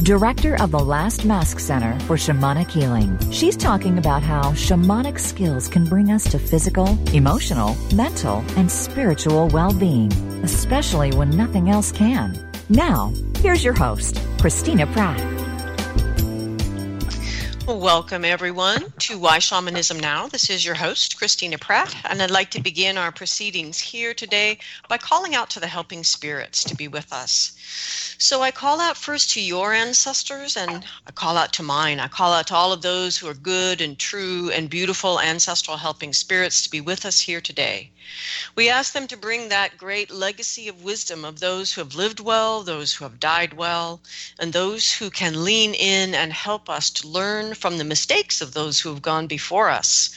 director of the Last Mask Center for Shamanic Healing. She's talking about how shamanic skills can bring us to physical, emotional, mental, and spiritual well being, especially when nothing else can. Now, here's your host, Christina Pratt. Welcome, everyone, to Why Shamanism Now. This is your host, Christina Pratt, and I'd like to begin our proceedings here today by calling out to the helping spirits to be with us. So I call out first to your ancestors, and I call out to mine. I call out to all of those who are good and true and beautiful ancestral helping spirits to be with us here today. We ask them to bring that great legacy of wisdom of those who have lived well, those who have died well, and those who can lean in and help us to learn from the mistakes of those who have gone before us,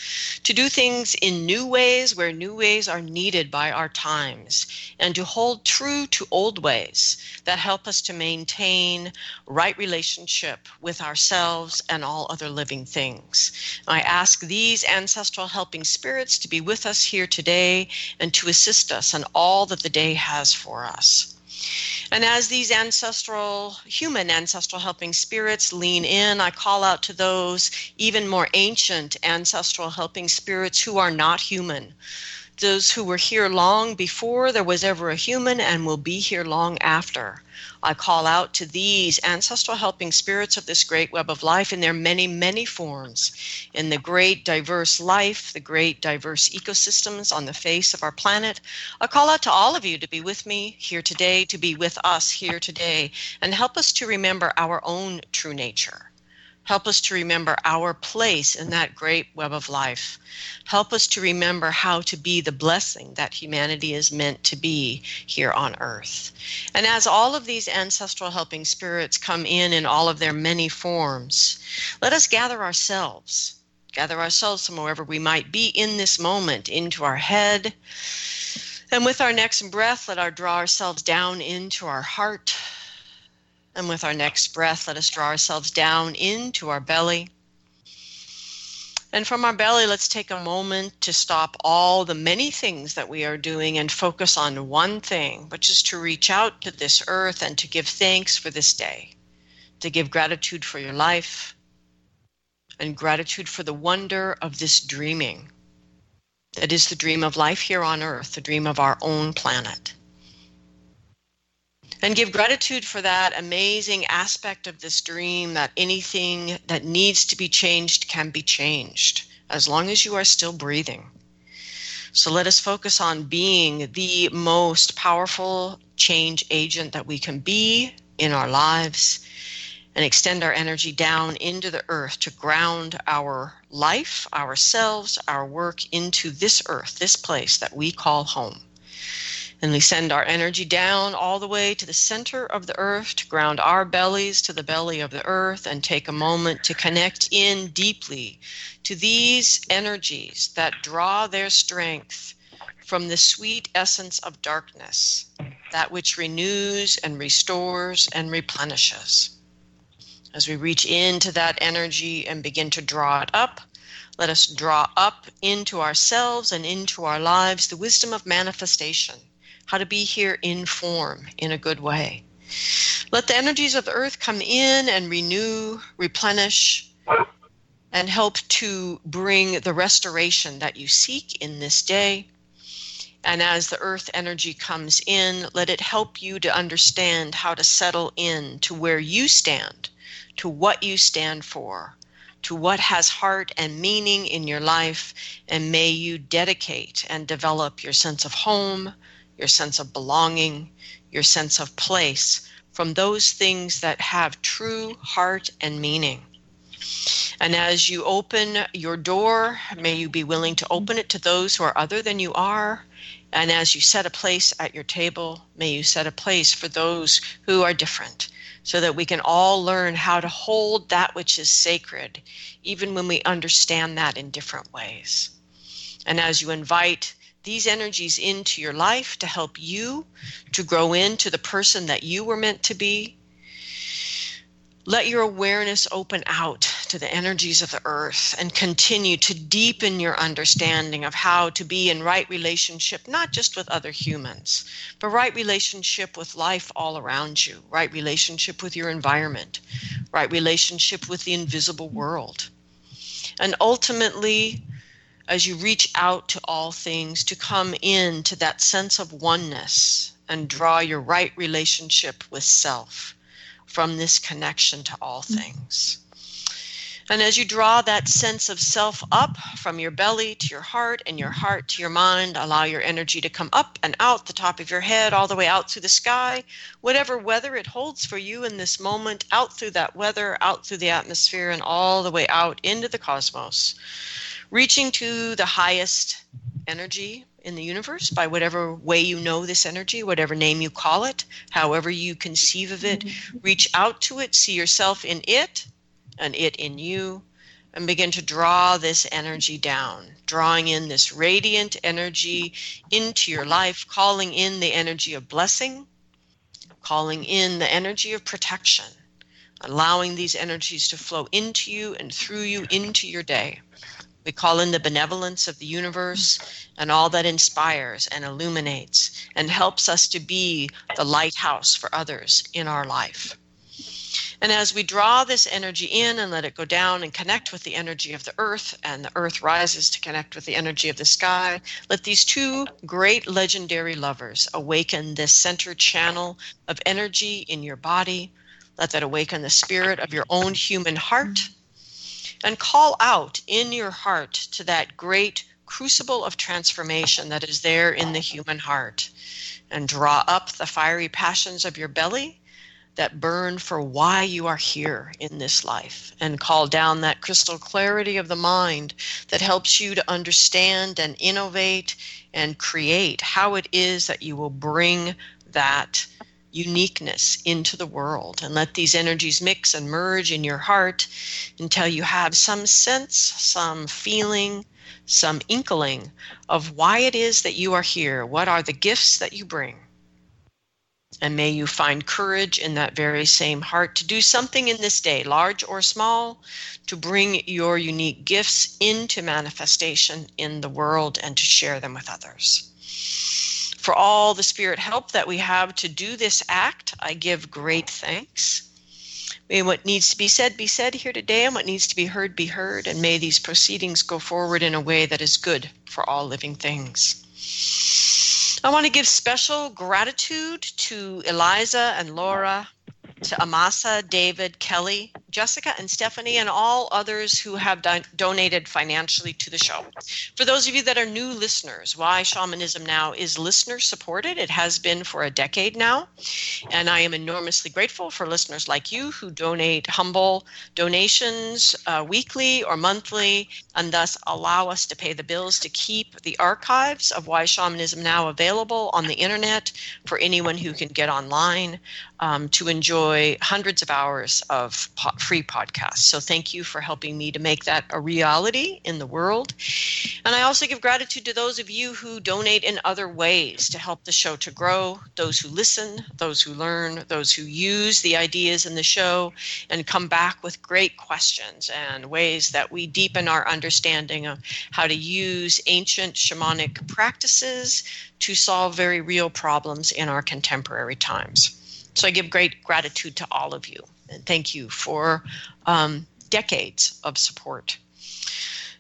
to do things in new ways where new ways are needed by our times, and to hold true to old ways that help us to maintain right relationship with ourselves and all other living things. I ask these ancestral helping spirits to be with us here today and to assist us in all that the day has for us. And as these ancestral, human ancestral helping spirits lean in, I call out to those even more ancient ancestral helping spirits who are not human, those who were here long before there was ever a human and will be here long after. I call out to these ancestral helping spirits of this great web of life in their many, many forms, in the great diverse life, the great diverse ecosystems on the face of our planet. I call out to all of you to be with me here today, to be with us here today, and help us to remember our own true nature Help us to remember our place in that great web of life. Help us to remember how to be the blessing that humanity is meant to be here on earth. And as all of these ancestral helping spirits come in in all of their many forms, let us gather ourselves, gather ourselves from wherever we might be in this moment into our head. And with our next breath, let us draw ourselves down into our heart and with our next breath, let us draw ourselves down into our belly. And from our belly, let's take a moment to stop all the many things that we are doing and focus on one thing, which is to reach out to this earth and to give thanks for this day, to give gratitude for your life, and gratitude for the wonder of this dreaming. That is the dream of life here on earth, the dream of our own planet and give gratitude for that amazing aspect of this dream that anything that needs to be changed can be changed as long as you are still breathing. So let us focus on being the most powerful change agent that we can be in our lives and extend our energy down into the earth to ground our life, ourselves, our work into this earth, this place that we call home. And we send our energy down all the way to the center of the earth to ground our bellies to the belly of the earth and take a moment to connect in deeply to these energies that draw their strength from the sweet essence of darkness, that which renews and restores and replenishes. As we reach into that energy and begin to draw it up, let us draw up into ourselves and into our lives the wisdom of manifestation how to be here in form in a good way. Let the energies of the earth come in and renew, replenish, and help to bring the restoration that you seek in this day. And as the earth energy comes in, let it help you to understand how to settle in to where you stand, to what you stand for, to what has heart and meaning in your life. And may you dedicate and develop your sense of home, your sense of belonging, your sense of place from those things that have true heart and meaning. And as you open your door, may you be willing to open it to those who are other than you are. And as you set a place at your table, may you set a place for those who are different, so that we can all learn how to hold that which is sacred, even when we understand that in different ways. And as you invite these energies into your life to help you to grow into the person that you were meant to be, let your awareness open out to the energies of the earth and continue to deepen your understanding of how to be in right relationship, not just with other humans, but right relationship with life all around you, right relationship with your environment, right relationship with the invisible world. And ultimately, as you reach out to all things, to come into that sense of oneness and draw your right relationship with self from this connection to all mm-hmm. things. And as you draw that sense of self up from your belly to your heart and your heart to your mind, allow your energy to come up and out the top of your head, all the way out through the sky, whatever weather it holds for you in this moment, out through that weather, out through the atmosphere, and all the way out into the cosmos, reaching to the highest energy in the universe by whatever way you know this energy, whatever name you call it, however you conceive of it. Mm-hmm. Reach out to it, see yourself in it and it in you, and begin to draw this energy down, drawing in this radiant energy into your life, calling in the energy of blessing, calling in the energy of protection, allowing these energies to flow into you and through you into your day. We call in the benevolence of the universe and all that inspires and illuminates and helps us to be the lighthouse for others in our life. And as we draw this energy in and let it go down and connect with the energy of the earth, and the earth rises to connect with the energy of the sky, let these two great legendary lovers awaken this center channel of energy in your body. Let that awaken the spirit of your own human heart and call out in your heart to that great crucible of transformation that is there in the human heart. And draw up the fiery passions of your belly that burn for why you are here in this life. And call down that crystal clarity of the mind that helps you to understand and innovate and create how it is that you will bring that uniqueness into the world and let these energies mix and merge in your heart until you have some sense, some feeling, some inkling of why it is that you are here. What are the gifts that you bring? And may you find courage in that very same heart to do something in this day, large or small, to bring your unique gifts into manifestation in the world and to share them with others. For all the spirit help that we have to do this act, I give great thanks. May what needs to be said be said here today, and what needs to be heard be heard, and may these proceedings go forward in a way that is good for all living things. I want to give special gratitude to Eliza and Laura to Amasa, David, Kelly, Jessica, and Stephanie, and all others who have don- donated financially to the show. For those of you that are new listeners, Why Shamanism Now is listener supported. It has been for a decade now. And I am enormously grateful for listeners like you who donate humble donations uh, weekly or monthly and thus allow us to pay the bills to keep the archives of Why Shamanism Now available on the internet for anyone who can get online um, to enjoy hundreds of hours of po- free podcasts. So thank you for helping me to make that a reality in the world. And I also give gratitude to those of you who donate in other ways to help the show to grow, those who listen, those who learn, those who use the ideas in the show and come back with great questions and ways that we deepen our understanding of how to use ancient shamanic practices to solve very real problems in our contemporary times. So I give great gratitude to all of you and thank you for um, decades of support.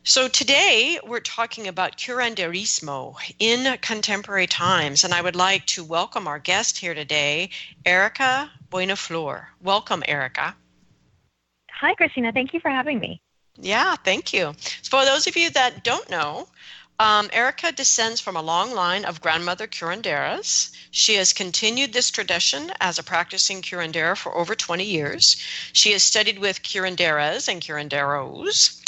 So today we're talking about curanderismo in contemporary times, and I would like to welcome our guest here today, Erika Buenaflor. Welcome, Erika. Hi, Christina. Thank you for having me. Yeah, thank you. For those of you that don't know, um, Erika descends from a long line of grandmother curanderas. She has continued this tradition as a practicing curandera for over 20 years. She has studied with curanderas and curanderos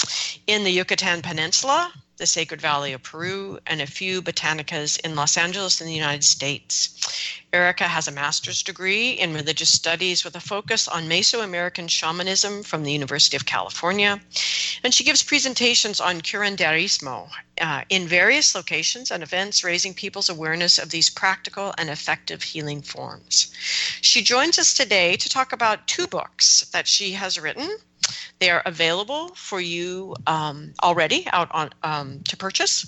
in the Yucatan Peninsula, the Sacred Valley of Peru, and a few botanicas in Los Angeles in the United States. Erika has a master's degree in religious studies with a focus on Mesoamerican shamanism from the University of California. And she gives presentations on curanderismo uh, in various locations and events, raising people's awareness of these practical and effective healing forms. She joins us today to talk about two books that she has written they are available for you um, already out on um, to purchase.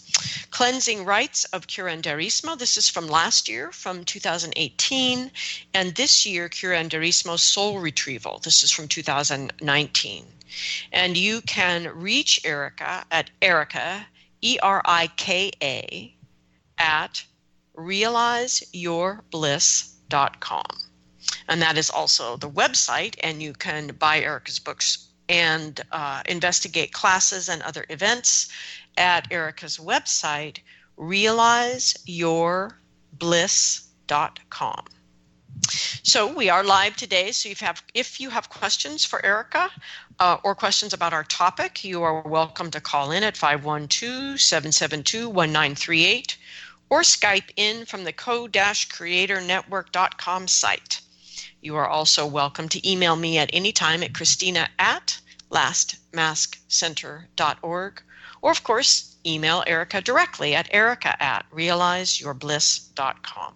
Cleansing Rites of Curanderismo. This is from last year, from 2018, and this year Curanderismo Soul Retrieval. This is from 2019. And you can reach Erika at Erika, E R I K A, at realizeyourbliss.com. And that is also the website, and you can buy Erika's books and uh, investigate classes and other events at Erika's website, realizeyourbliss.com. So we are live today. So if you have if you have questions for Erika uh, or questions about our topic, you are welcome to call in at 512-772-1938 or Skype in from the co-creatornetwork.com site. You are also welcome to email me at any time at Christina at lastmaskcenter.org, or of course, email Erika directly at erika at realizeyourbliss.com.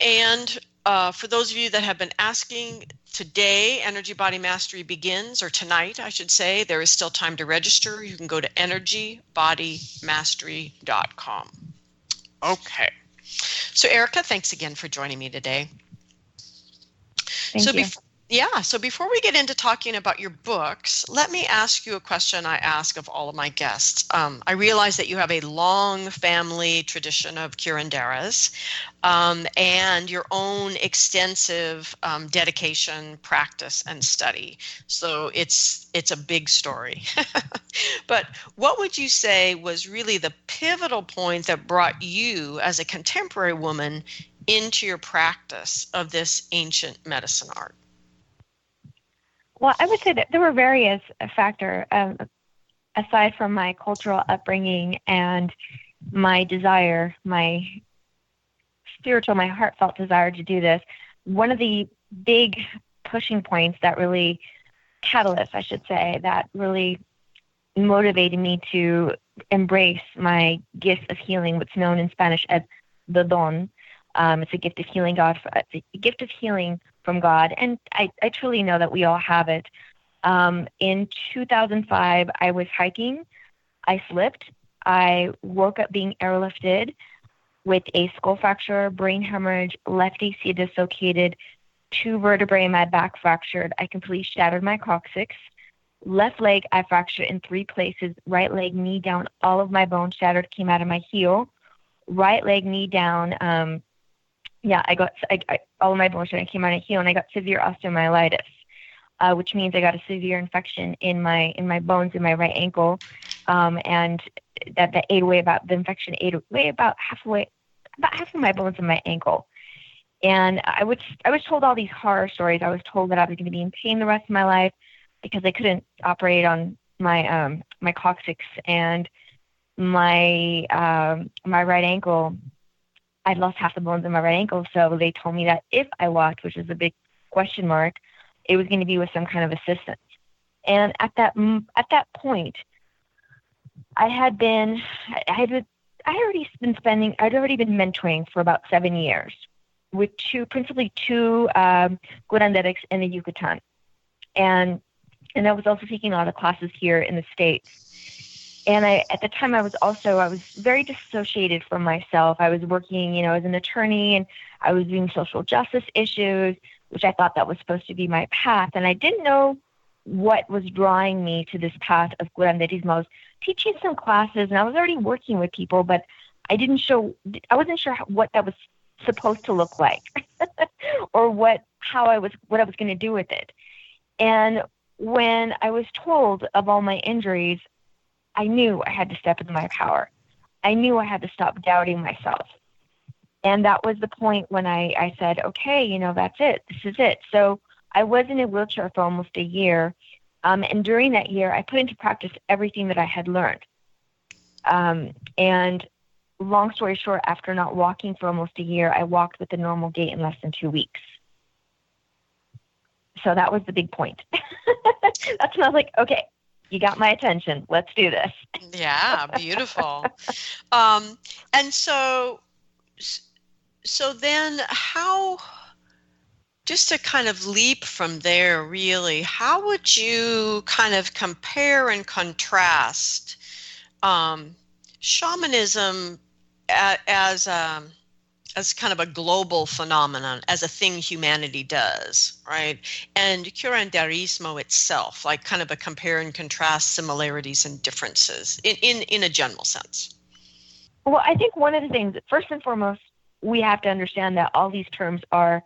And uh, for those of you that have been asking, today Energy Body Mastery begins, or tonight, I should say. There is still time to register. You can go to energybodymastery.com. Okay. So, Erika, thanks again for joining me today. Thank so you. Bef- yeah, so before we get into talking about your books, let me ask you a question I ask of all of my guests. Um, I realize that you have a long family tradition of curanderas um, and your own extensive um, dedication, practice, and study. So it's it's a big story. but what would you say was really the pivotal point that brought you, as a contemporary woman, into your practice of this ancient medicine art? Well, I would say that there were various factors um, aside from my cultural upbringing and my desire, my spiritual, my heartfelt desire to do this. One of the big pushing points that really, catalyst, I should say, that really motivated me to embrace my gift of healing, what's known in Spanish as the don. Um, it's a gift of healing God. It's a gift of healing from God, and I, I truly know that we all have it. Um, in 2005, I was hiking. I slipped. I woke up being airlifted with a skull fracture, brain hemorrhage, left AC dislocated, two vertebrae in my back fractured. I completely shattered my coccyx. Left leg, I fractured in three places. Right leg, knee down, all of my bones shattered, came out of my heel. Right leg, knee down, um, yeah, I got I, I, all my bones and I came out of heel, and I got severe osteomyelitis, uh, which means I got a severe infection in my in my bones in my right ankle, um, and that that ate away about the infection ate away about halfway about half of my bones in my ankle. And I was I was told all these horror stories. I was told that I was going to be in pain the rest of my life because I couldn't operate on my um, my coccyx and my um, my right ankle I'd lost half the bones in my right ankle. So they told me that if I walked, which is a big question mark, it was going to be with some kind of assistance. And at that at that point, I had been I had I had already been spending I'd already been mentoring for about seven years with two principally two um, curanderics in the Yucatan, and and I was also taking a lot of classes here in the states and I at the time I was also I was very dissociated from myself. I was working, you know, as an attorney and I was doing social justice issues, which I thought that was supposed to be my path. And I didn't know what was drawing me to this path of curanderismo. I was teaching some classes and I was already working with people, but I didn't show I wasn't sure what that was supposed to look like or what how I was what I was going to do with it. And when I was told of all my injuries, I knew I had to step into my power. I knew I had to stop doubting myself. And that was the point when I, I said, okay, you know, that's it. This is it. So I was in a wheelchair for almost a year. Um, and during that year, I put into practice everything that I had learned. Um, and long story short, after not walking for almost a year, I walked with a normal gait in less than two weeks. So that was the big point. That's when I was like, okay, you got my attention. Let's do this. yeah, beautiful. um, and so, so then how? Just to kind of leap from there, really, how would you kind of compare and contrast um, shamanism as um, as kind of a global phenomenon, as a thing humanity does, right? And curanderismo itself, like kind of a compare and contrast similarities and differences in, in, in a general sense. Well, I think one of the things, first and foremost, we have to understand that all these terms are,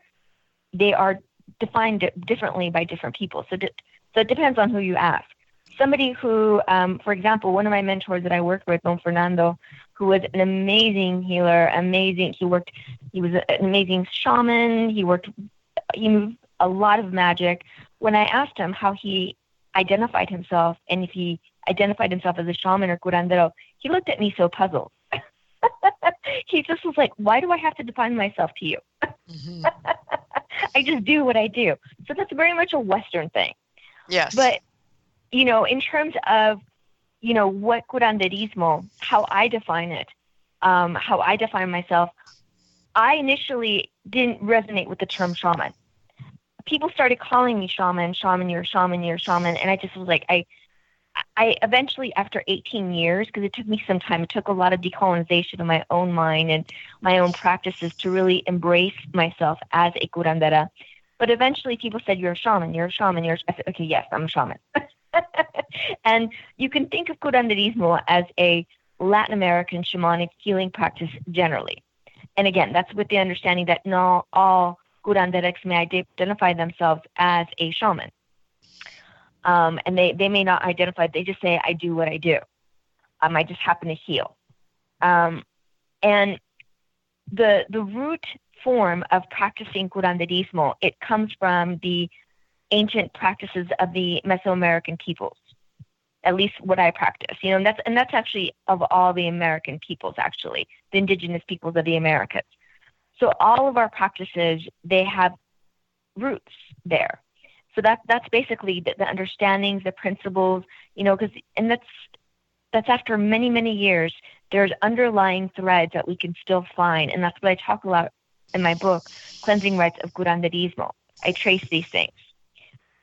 they are defined differently by different people. So, so it depends on who you ask. Somebody who, um, for example, one of my mentors that I worked with, Don Fernando, who was an amazing healer, amazing. He worked, he was an amazing shaman. He worked, he moved a lot of magic. When I asked him how he identified himself and if he identified himself as a shaman or curandero, he looked at me so puzzled. he just was like, why do I have to define myself to you? Mm-hmm. I just do what I do. So that's very much a Western thing. Yes. But, you know, in terms of you know, what curanderismo, how I define it, um, how I define myself, I initially didn't resonate with the term shaman. People started calling me shaman, shaman, you're a shaman, you're a shaman, and I just was like, I, I eventually, after 18 years, because it took me some time, it took a lot of decolonization of my own mind and my own practices to really embrace myself as a curandera. But eventually, people said, "You're a shaman. You're a shaman. You're." A... I said, "Okay, yes, I'm a shaman." and you can think of curanderismo as a Latin American shamanic healing practice generally. And again, that's with the understanding that not all curanderos may identify themselves as a shaman. Um, and they, they may not identify, they just say, I do what I do. Um, I just happen to heal. Um, and the, the root form of practicing curanderismo, it comes from the ancient practices of the Mesoamerican peoples. At least what I practice, you know, and that's and that's actually of all the American peoples, actually, the indigenous peoples of the Americas. So all of our practices, they have roots there. So that that's basically the, the understandings, the principles, you know, because and that's that's after many many years. There's underlying threads that we can still find, and that's what I talk about in my book, Cleansing Rites of Curanderismo. I trace these things.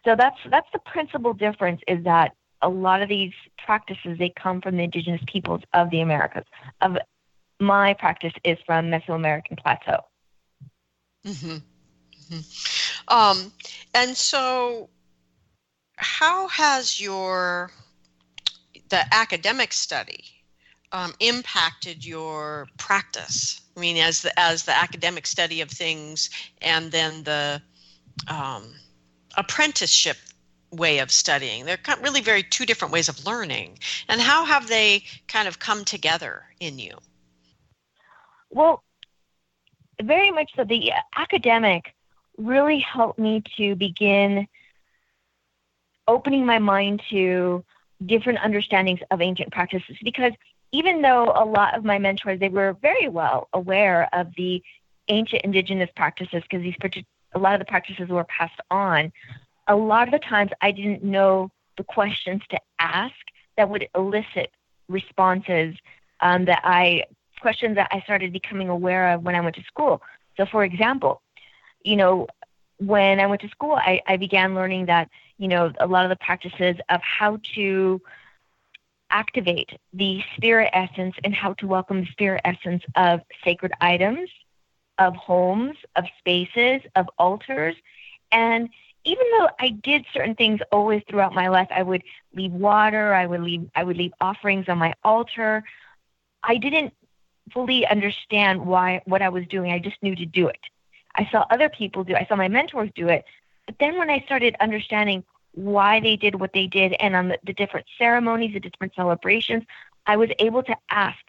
So that's that's the principal difference is that a lot of these practices they come from the indigenous peoples of the Americas. Of my practice is from Mesoamerican plateau. Mm-hmm. Mm-hmm. Um, and so, how has your the academic study um, impacted your practice? I mean, as the as the academic study of things, and then the um, apprenticeship way of studying. They're really very two different ways of learning. And how have they kind of come together in you? Well, very much so. The academic really helped me to begin opening my mind to different understandings of ancient practices because even though a lot of my mentors they were very well aware of the ancient indigenous practices because these a lot of the practices were passed on, a lot of the times I didn't know the questions to ask that would elicit responses um, that I questions that I started becoming aware of when I went to school. So, for example, you know, when I went to school, I, I began learning that you know a lot of the practices of how to activate the spirit essence and how to welcome the spirit essence of sacred items of homes, of spaces, of altars. And even though I did certain things always throughout my life, I would leave water, I would leave I would leave offerings on my altar. I didn't fully understand why what I was doing. I just knew to do it. I saw other people do. I saw my mentors do it. But then when I started understanding why they did what they did and on the, the different ceremonies, the different celebrations, I was able to ask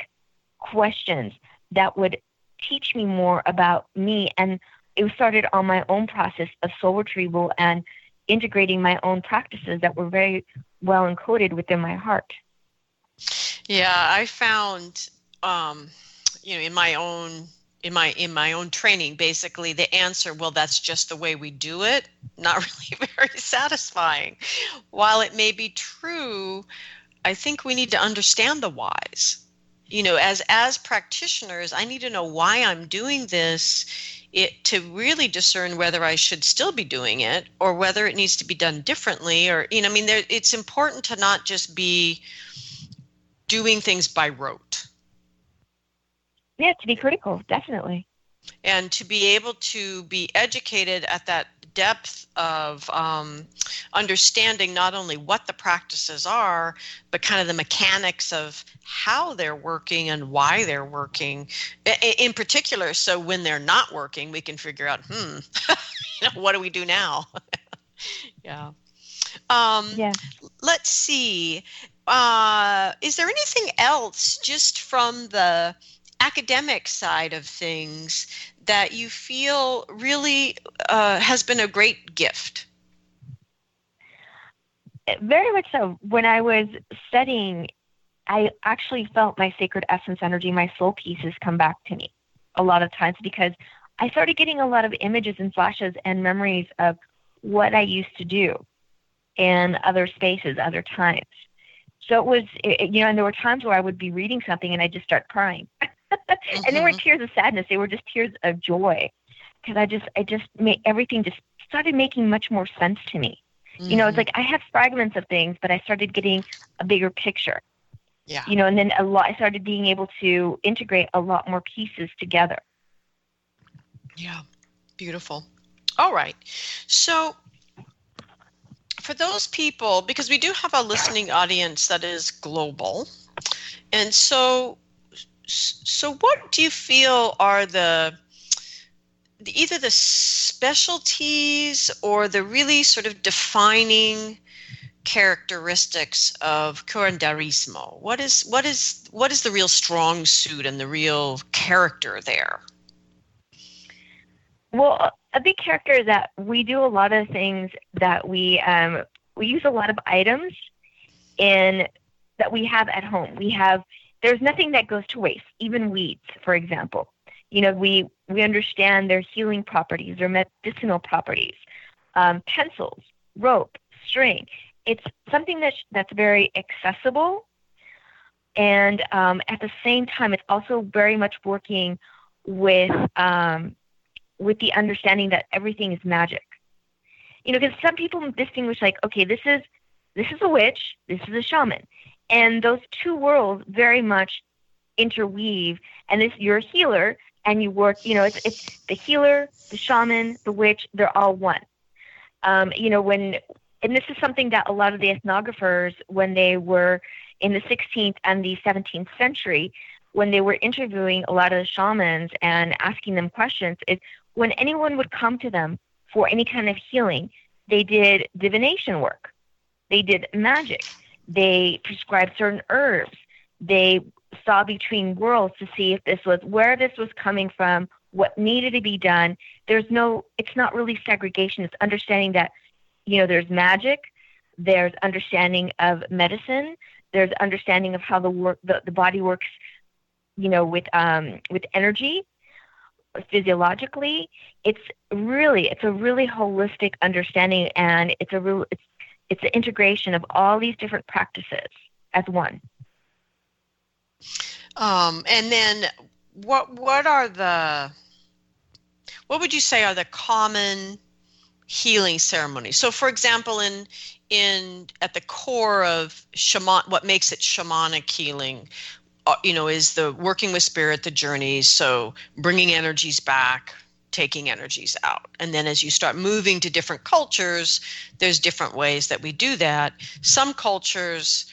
questions that would teach me more about me. And it started on my own process of soul retrieval and integrating my own practices that were very well encoded within my heart. Yeah, I found, um, you know, in my own in my in my own training, basically the answer, well, that's just the way we do it, not really very satisfying. While it may be true, I think we need to understand the whys. You know, as as practitioners, I need to know why I'm doing this it to really discern whether I should still be doing it or whether it needs to be done differently or you know I mean there it's important to not just be doing things by rote. Yeah, to be critical, definitely. And to be able to be educated at that depth of um, understanding not only what the practices are, but kind of the mechanics of how they're working and why they're working in particular. So when they're not working, we can figure out, hmm, you know, what do we do now? yeah. Um, yeah. Let's see. Uh, is there anything else just from the academic side of things that you feel really uh, has been a great gift? Very much so. When I was studying, I actually felt my sacred essence energy, my soul pieces come back to me a lot of times because I started getting a lot of images and flashes and memories of what I used to do in other spaces, other times. So it was, it, you know, and there were times where I would be reading something and I'd just start crying. mm-hmm. and they weren't tears of sadness; they were just tears of joy, because I just, I just made everything just started making much more sense to me. Mm-hmm. You know, it's mm-hmm. like I have fragments of things, but I started getting a bigger picture. Yeah. You know, and then a lot. I started being able to integrate a lot more pieces together. Yeah, beautiful. All right, so for those people, because we do have a listening audience that is global, and so so what do you feel are the either the specialties or the really sort of defining characteristics of curanderismo? What is what is what is the real strong suit and the real character there? Well, a big character is that we do a lot of things that we um, we use a lot of items in that we have at home. We have there's nothing that goes to waste, even weeds, for example. You know, we, we understand their healing properties, their medicinal properties, um, pencils, rope, string. It's something that's, that's very accessible. And um, at the same time, it's also very much working with, um, with the understanding that everything is magic. You know, because some people distinguish like, okay, this is this is a witch, this is a shaman and those two worlds very much interweave. And this you're a healer and you work you know it's it's the healer the shaman the witch they're all one. Um, you know when and this is something that a lot of the ethnographers when they were in the 16th and the 17th century when they were interviewing a lot of the shamans and asking them questions is when anyone would come to them for any kind of healing they did divination work. They did magic they prescribed certain herbs. They saw between worlds to see if this was where this was coming from, what needed to be done. There's no, it's not really segregation. It's understanding that, you know, there's magic, there's understanding of medicine, there's understanding of how the work, the, the body works, you know, with um, with energy, physiologically. It's really, it's a really holistic understanding, and it's a real, it's it's the integration of all these different practices as one. Um, and then what what are the what would you say are the common healing ceremonies? So for example in in at the core of shaman what makes it shamanic healing uh, you know is the working with spirit the journeys so bringing energies back taking energies out. And then as you start moving to different cultures, there's different ways that we do that. Some cultures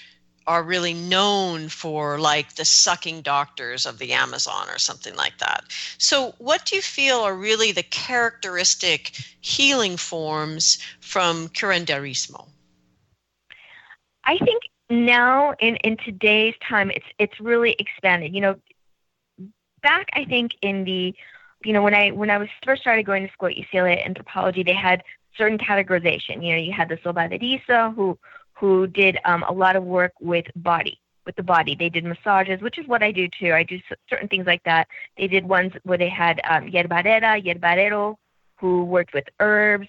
are really known for like the sucking doctors of the Amazon or something like that. So, what do you feel are really the characteristic healing forms from curanderismo? I think now in, in today's time, it's it's really expanded. You know, back I think in the you know, when I when I was first started going to school at UCLA anthropology, they had certain categorization. You know, you had the Soldaderizo who who did um, a lot of work with body, with the body. They did massages, which is what I do too. I do certain things like that. They did ones where they had um, yerbarera, yerbarero, who worked with herbs.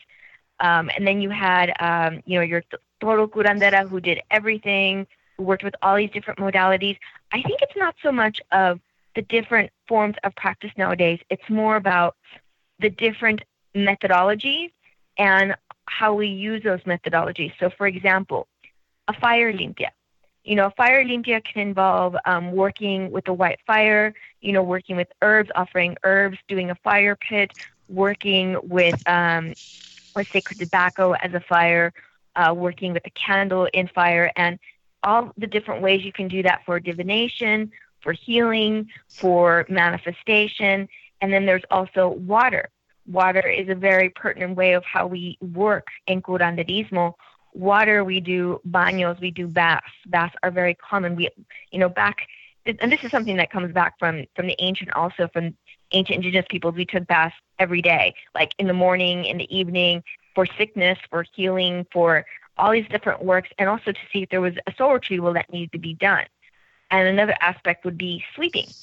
Um, and then you had, um, you know, your toro curandera who did everything, who worked with all these different modalities. I think it's not so much of the different forms of practice nowadays. It's more about the different methodologies and how we use those methodologies. So, for example, a fire limpia. You know, a fire limpia can involve um, working with a white fire, you know, working with herbs, offering herbs, doing a fire pit, working with, um, let's say, tobacco as a fire, uh, working with a candle in fire, and all the different ways you can do that for divination, for healing, for manifestation. And then there's also water. Water is a very pertinent way of how we work in curanderismo. Water, we do baños, we do baths. Baths are very common. We, you know, back, and this is something that comes back from from the ancient, also from ancient indigenous peoples. We took baths every day, like in the morning, in the evening, for sickness, for healing, for all these different works, and also to see if there was a soul retrieval that needed to be done. And another aspect would be sleeping.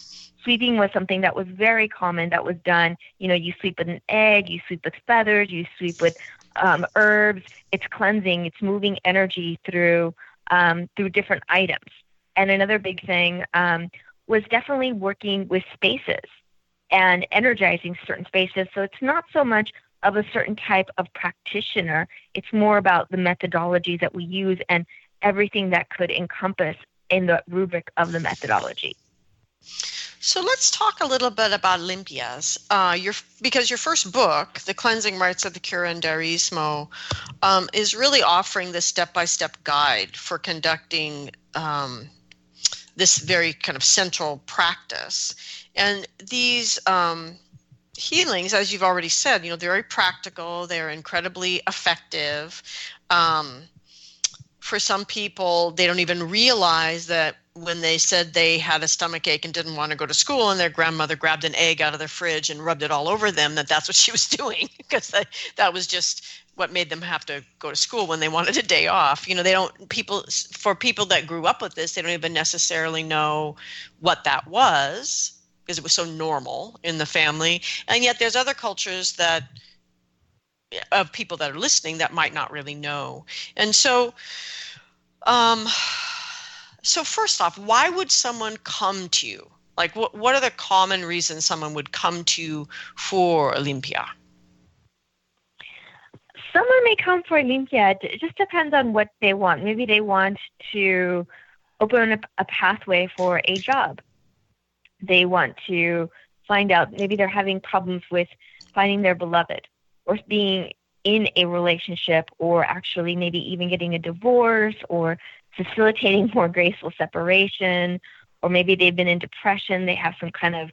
Sleeping was something that was very common that was done. You know, you sleep with an egg, you sleep with feathers, you sleep with um, herbs. It's cleansing. It's moving energy through um, through different items. And another big thing um, was definitely working with spaces and energizing certain spaces. So it's not so much of a certain type of practitioner. It's more about the methodologies that we use and everything that could encompass in the rubric of the methodology. So let's talk a little bit about limpias. Uh, your because your first book, The Cleansing Rites of the Curanderismo, um, is really offering this step-by-step guide for conducting um, this very kind of central practice. And these um, healings, as you've already said, you know, they're very practical. They're incredibly effective. Um, for some people, they don't even realize that when they said they had a stomach ache and didn't want to go to school and their grandmother grabbed an egg out of the fridge and rubbed it all over them that that's what she was doing because that, that was just what made them have to go to school when they wanted a day off. You know they don't people for people that grew up with this they don't even necessarily know what that was because it was so normal in the family. And yet there's other cultures that of people that are listening that might not really know and so um, so first off, why would someone come to you? Like, what what are the common reasons someone would come to you for a limpia? Someone may come for a limpia. It just depends on what they want. Maybe they want to open up a pathway for a job. They want to find out. Maybe they're having problems with finding their beloved or being in a relationship or actually maybe even getting a divorce or facilitating more graceful separation or maybe they've been in depression they have some kind of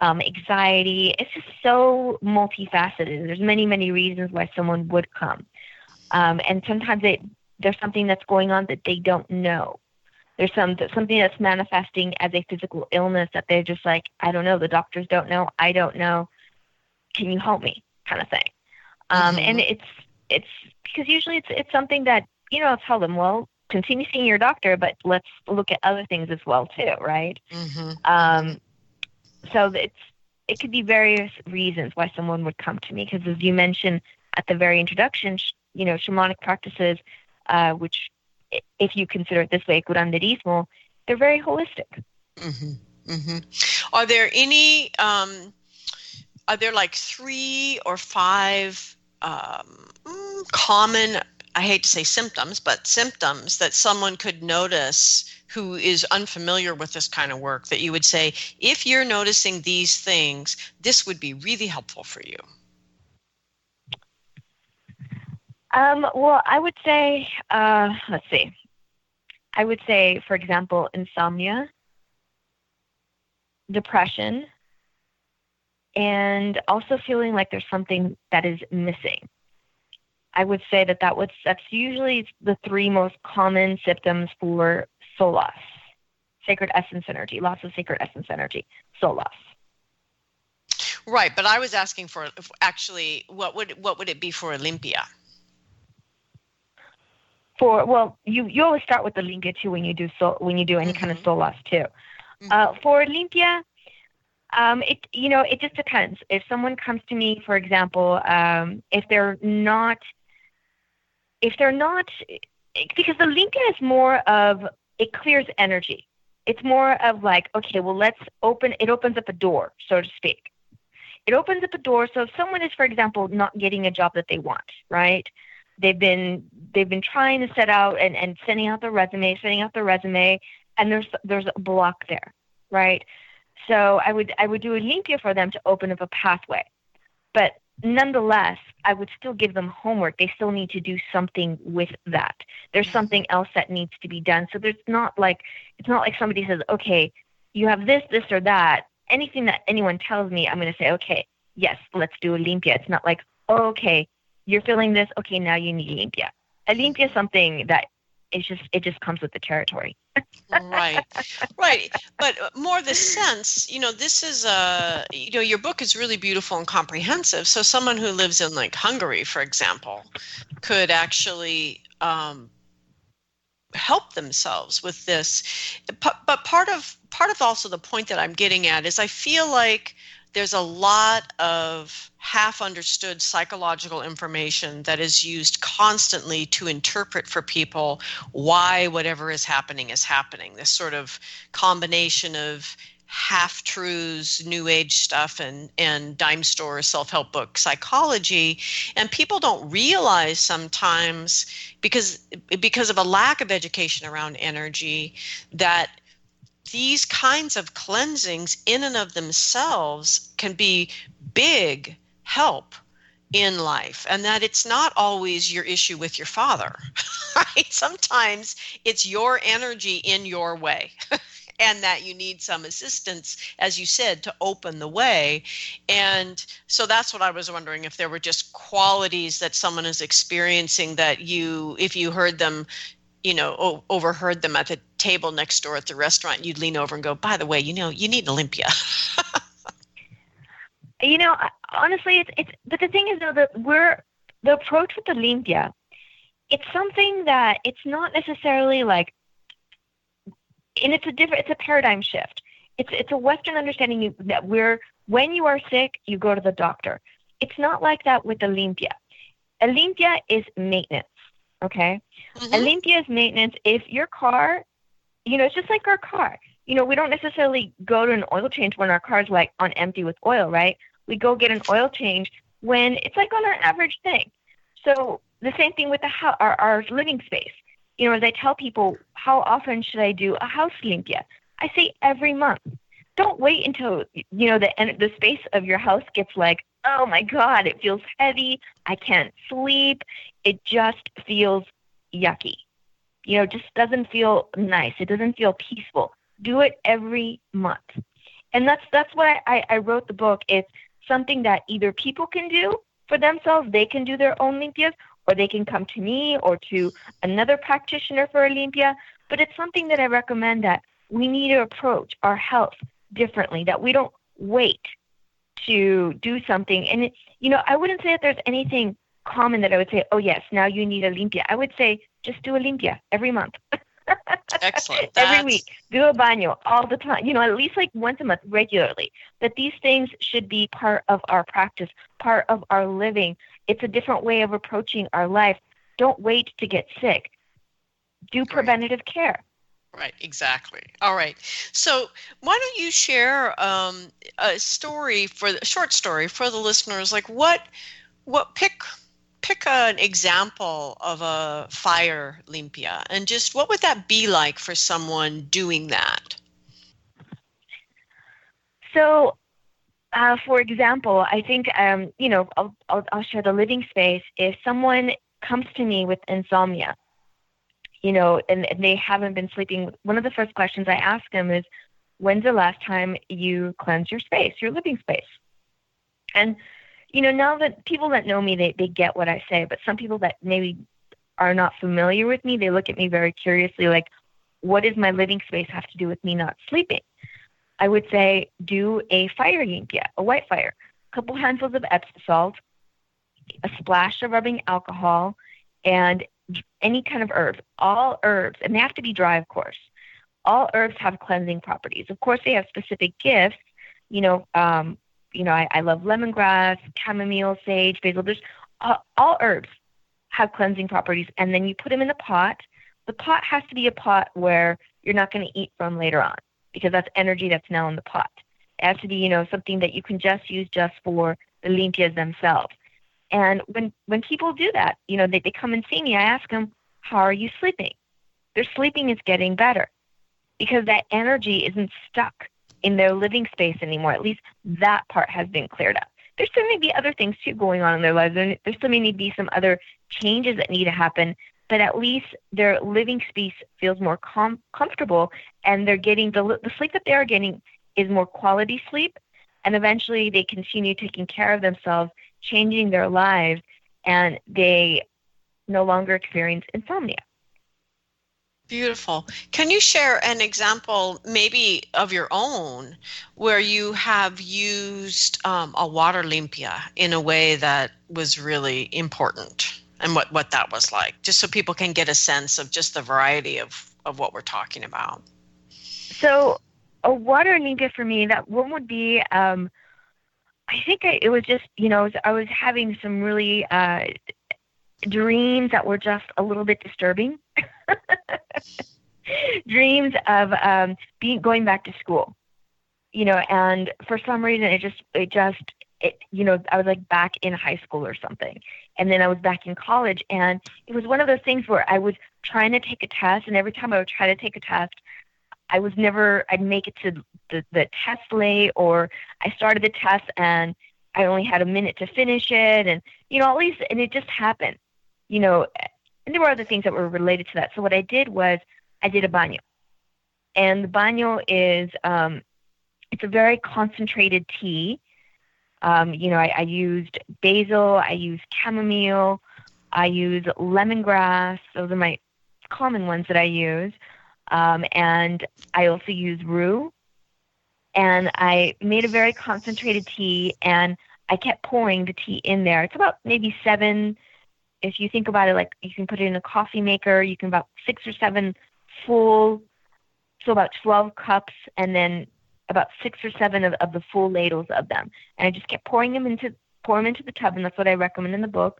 um, anxiety. It's just so multifaceted. There's many many reasons why someone would come. Um, and sometimes it, there's something that's going on that they don't know. There's some something that's manifesting as a physical illness that they're just like i don't know. The doctors don't know. I don't know. Can you help me? kind of thing um, mm-hmm. And it's it's because usually it's it's something that you know I'll tell them well continue seeing your doctor, but let's look at other things as well too, right? Mm-hmm. Um, so it's it could be various reasons why someone would come to me because as you mentioned at the very introduction, sh- you know, shamanic practices, uh, which if you consider it this way, curanderismo, they're very holistic. Mm-hmm. Mm-hmm. Are there any? Um, are there like three or five um, common I hate to say symptoms, but symptoms that someone could notice who is unfamiliar with this kind of work that you would say, if you're noticing these things, this would be really helpful for you? Um, well, I would say, uh, let's see. I would say, for example, insomnia, depression, and also feeling like there's something that is missing. I would say that that would that's usually the three most common symptoms for soul loss, sacred essence energy, loss of sacred essence energy, soul loss. Right, but I was asking for actually what would what would it be for a limpia? for well, you you always start with the linga too when you do soul when you do any mm-hmm. kind of mm-hmm. soul loss too. Mm-hmm. Uh, for limpia, um, it you know it just depends. If someone comes to me, for example, um, if they're not, if they're not, because the limpia is more of it clears energy. It's more of like okay, well let's open. It opens up a door, so to speak. It opens up a door. So if someone is, for example, not getting a job that they want, right? They've been they've been trying to set out and, and sending out their resume, sending out their resume, and there's there's a block there, right? So I would I would do a limpia for them to open up a pathway. But nonetheless, I would still give them homework. They still need to do something with that. There's something else that needs to be done. So there's not like it's not like somebody says, okay, you have this, this, or that. Anything that anyone tells me, I'm going to say, okay, yes, let's do a limpia. It's not like, oh, okay, you're feeling this. Okay, now you need limpia. A limpia is something that it's just it just comes with the territory. right, right. But more the sense, you know, this is a, you know, your book is really beautiful and comprehensive. So someone who lives in like Hungary, for example, could actually um, help themselves with this. But part of part of also the point that I'm getting at is I feel like there's a lot of half understood psychological information that is used constantly to interpret for people why whatever is happening is happening. This sort of combination of half truths, new age stuff, and, and dime store self help book psychology. And people don't realize sometimes because because of a lack of education around energy that these kinds of cleansings in and of themselves can be big help in life and that it's not always your issue with your father right? Sometimes it's your energy in your way and that you need some assistance as you said to open the way. And so that's what i was wondering if there were just qualities that someone is experiencing that you if you heard them you know o- overheard them at the table next door at the restaurant you'd lean over and go by the way you know you need an limpia you know honestly it's it's but the thing is though that we're the approach with the limpia it's something that it's not necessarily like and it's a different it's a paradigm shift. It's it's a western understanding that we're when you are sick you go to the doctor. It's not like that with the limpia a limpia is maintenance Okay. Mm-hmm. a limpia's maintenance, if your car, you know, it's just like our car. You know, we don't necessarily go to an oil change when our car's like on empty with oil, right? We go get an oil change when it's like on our average thing. So the same thing with the ho- our, our living space. You know, as I tell people, how often should I do a house limpia? I say every month. Don't wait until you know the the space of your house gets like oh my God, it feels heavy. I can't sleep. It just feels yucky. You know, just doesn't feel nice. It doesn't feel peaceful. Do it every month. And that's that's why I, I wrote the book. It's something that either people can do for themselves, they can do their own limpias, or they can come to me or to another practitioner for a limpia. But it's something that I recommend that we need to approach our health differently, that we don't wait to do something. And, it, you know, I wouldn't say that there's anything common that I would say, oh, yes, now you need a limpia. I would say just do a limpia every month. Excellent. Every week, do a baño all the time. You know, at least like once a month, regularly. That these things should be part of our practice, part of our living. It's a different way of approaching our life. Don't wait to get sick. Do preventative care. Right, exactly. All right. So, why don't you share um, a story for a short story for the listeners? Like, what, what pick pick an example of a fire limpia, and just what would that be like for someone doing that? So, uh, for example, I think um, you know I'll, I'll, I'll share the living space. If someone comes to me with insomnia you know, and, and they haven't been sleeping, one of the first questions I ask them is, when's the last time you cleanse your space, your living space? And, you know, now that people that know me, they, they get what I say, but some people that maybe are not familiar with me, they look at me very curiously like, what does my living space have to do with me not sleeping? I would say do a fire limpia, a white fire, a couple handfuls of Epsom salt, a splash of rubbing alcohol, and any kind of herbs, all herbs, and they have to be dry, of course. All herbs have cleansing properties. Of course, they have specific gifts. You know, um, you know, I, I love lemongrass, chamomile, sage, basil. There's all, all herbs have cleansing properties, and then you put them in the pot. The pot has to be a pot where you're not going to eat from later on because that's energy that's now in the pot. It has to be, you know, something that you can just use just for the limpias themselves. And when when people do that, you know, they, they come and see me, I ask them, How are you sleeping? Their sleeping is getting better because that energy isn't stuck in their living space anymore. At least that part has been cleared up. There still may be other things too going on in their lives. There, still may be some other changes that need to happen, but at least their living space feels more com- comfortable and they're getting the, the sleep that they are getting is more quality sleep. And eventually they continue taking care of themselves, changing their lives, and they no longer experience insomnia. Beautiful. Can you share an example, maybe of your own, where you have used um, a water limpia in a way that was really important and what, what that was like, just so people can get a sense of just the variety of, of what we're talking about? So, a water limpia for me, that one would be, um, I think I, it was just, you know, I was having some really uh, dreams that were just a little bit disturbing. dreams of um, being going back to school, you know, and for some reason it just it just it you know I was like back in high school or something, and then I was back in college, and it was one of those things where I was trying to take a test, and every time I would try to take a test, I was never I'd make it to the the test late, or I started the test and I only had a minute to finish it, and you know at least and it just happened, you know, and there were other things that were related to that. So what I did was I did a baño. And the baño is um, it's a very concentrated tea. Um, you know, I, I used basil, I used chamomile, I use lemongrass. Those are my common ones that I use. Um, and I also use rue. And I made a very concentrated tea, and I kept pouring the tea in there. It's about maybe seven if you think about it, like you can put it in a coffee maker, you can about six or seven full, so about 12 cups, and then about six or seven of, of the full ladles of them. And I just kept pouring them into pour them into the tub, and that's what I recommend in the book.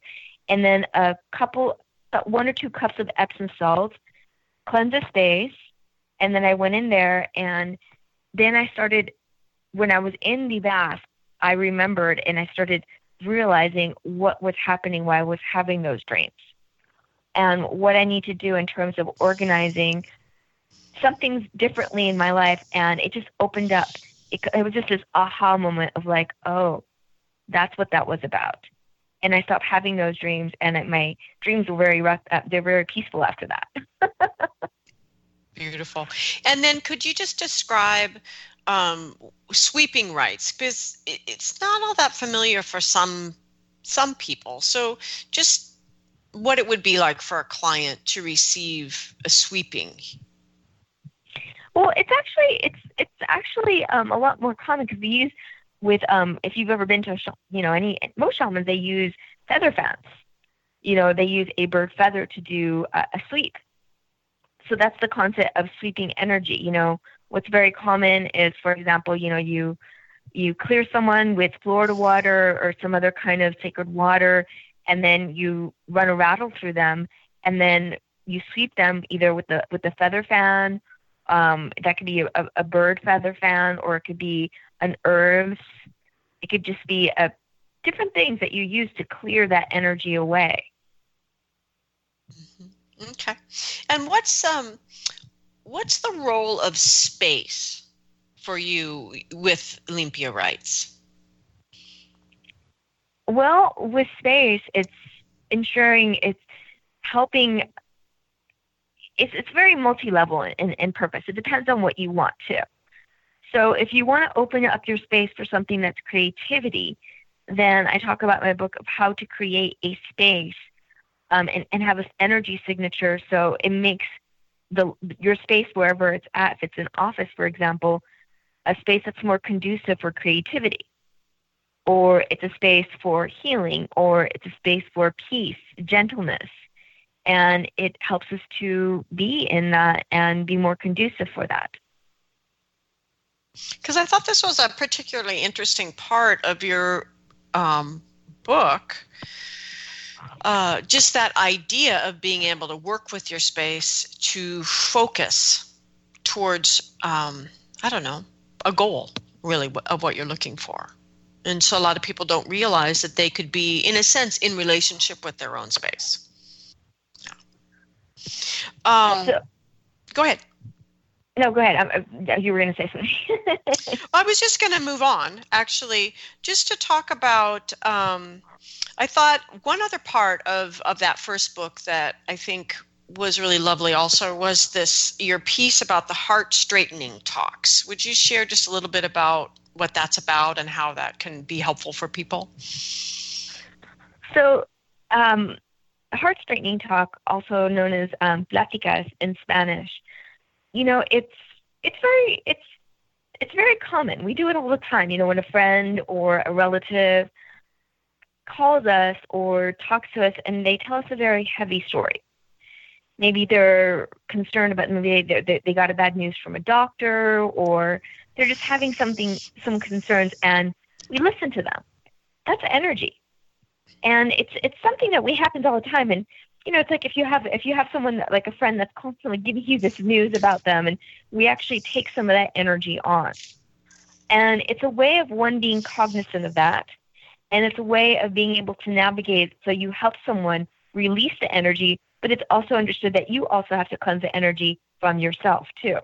And then a couple, about one or two cups of Epsom salt, cleanse the space, and then I went in there, and then I started. When I was in the bath, I remembered, and I started realizing what was happening why I was having those dreams and what I need to do in terms of organizing something differently in my life. And it just opened up. It, it was just this aha moment of like, oh, that's what that was about. And I stopped having those dreams, and my dreams were very rough. Uh, they're very peaceful after that. Beautiful. And then, could you just describe um, sweeping rites? because it, it's not all that familiar for some some people. So just what it would be like for a client to receive a sweeping. Well, it's actually it's it's actually um, a lot more common because we use with um, if you've ever been to a sh- you know any most shamans they use feather fans. You know they use a bird feather to do a, a sweep. So that's the concept of sweeping energy. You know what's very common is, for example, you know, you you clear someone with Florida water or some other kind of sacred water, and then you run a rattle through them, and then you sweep them either with the with the feather fan. Um, that could be a, a bird feather fan, or it could be an herbs. It could just be a different things that you use to clear that energy away. Mm-hmm. Okay. And what's um what's the role of space for you with a limpia rites? Well, with space, it's ensuring it's helping. It's it's very multi-level in, in purpose. It depends on what you want to. So if you want to open up your space for something that's creativity, then I talk about my book of how to create a space um, and, and have this energy signature so it makes the your space wherever it's at, if it's an office, for example, a space that's more conducive for creativity, or it's a space for healing, or it's a space for peace, gentleness. And it helps us to be in that and be more conducive for that. Because I thought this was a particularly interesting part of your um, book. Uh, just that idea of being able to work with your space to focus towards, um, I don't know, a goal really of what you're looking for. And so a lot of people don't realize that they could be, in a sense, in relationship with their own space. Um, so, go ahead. No, go ahead. I'm, uh, you were going to say something. I was just going to move on, actually, just to talk about. Um, I thought one other part of of that first book that I think was really lovely also was this your piece about the heart straightening talks. Would you share just a little bit about what that's about and how that can be helpful for people? So, um, heart straightening talk, also known as um, pláticas in Spanish, you know, it's it's very it's it's very common. We do it all the time. You know, when a friend or a relative calls us or talks to us and they tell us a very heavy story. Maybe they're concerned about maybe they they got a bad news from a doctor or they're just having something some concerns and we listen to them. That's energy. And it's it's something that we happens all the time and you know, it's like if you have if you have someone that, like a friend that's constantly giving you this news about them, and we actually take some of that energy on, and it's a way of one being cognizant of that, and it's a way of being able to navigate. So you help someone release the energy, but it's also understood that you also have to cleanse the energy from yourself too,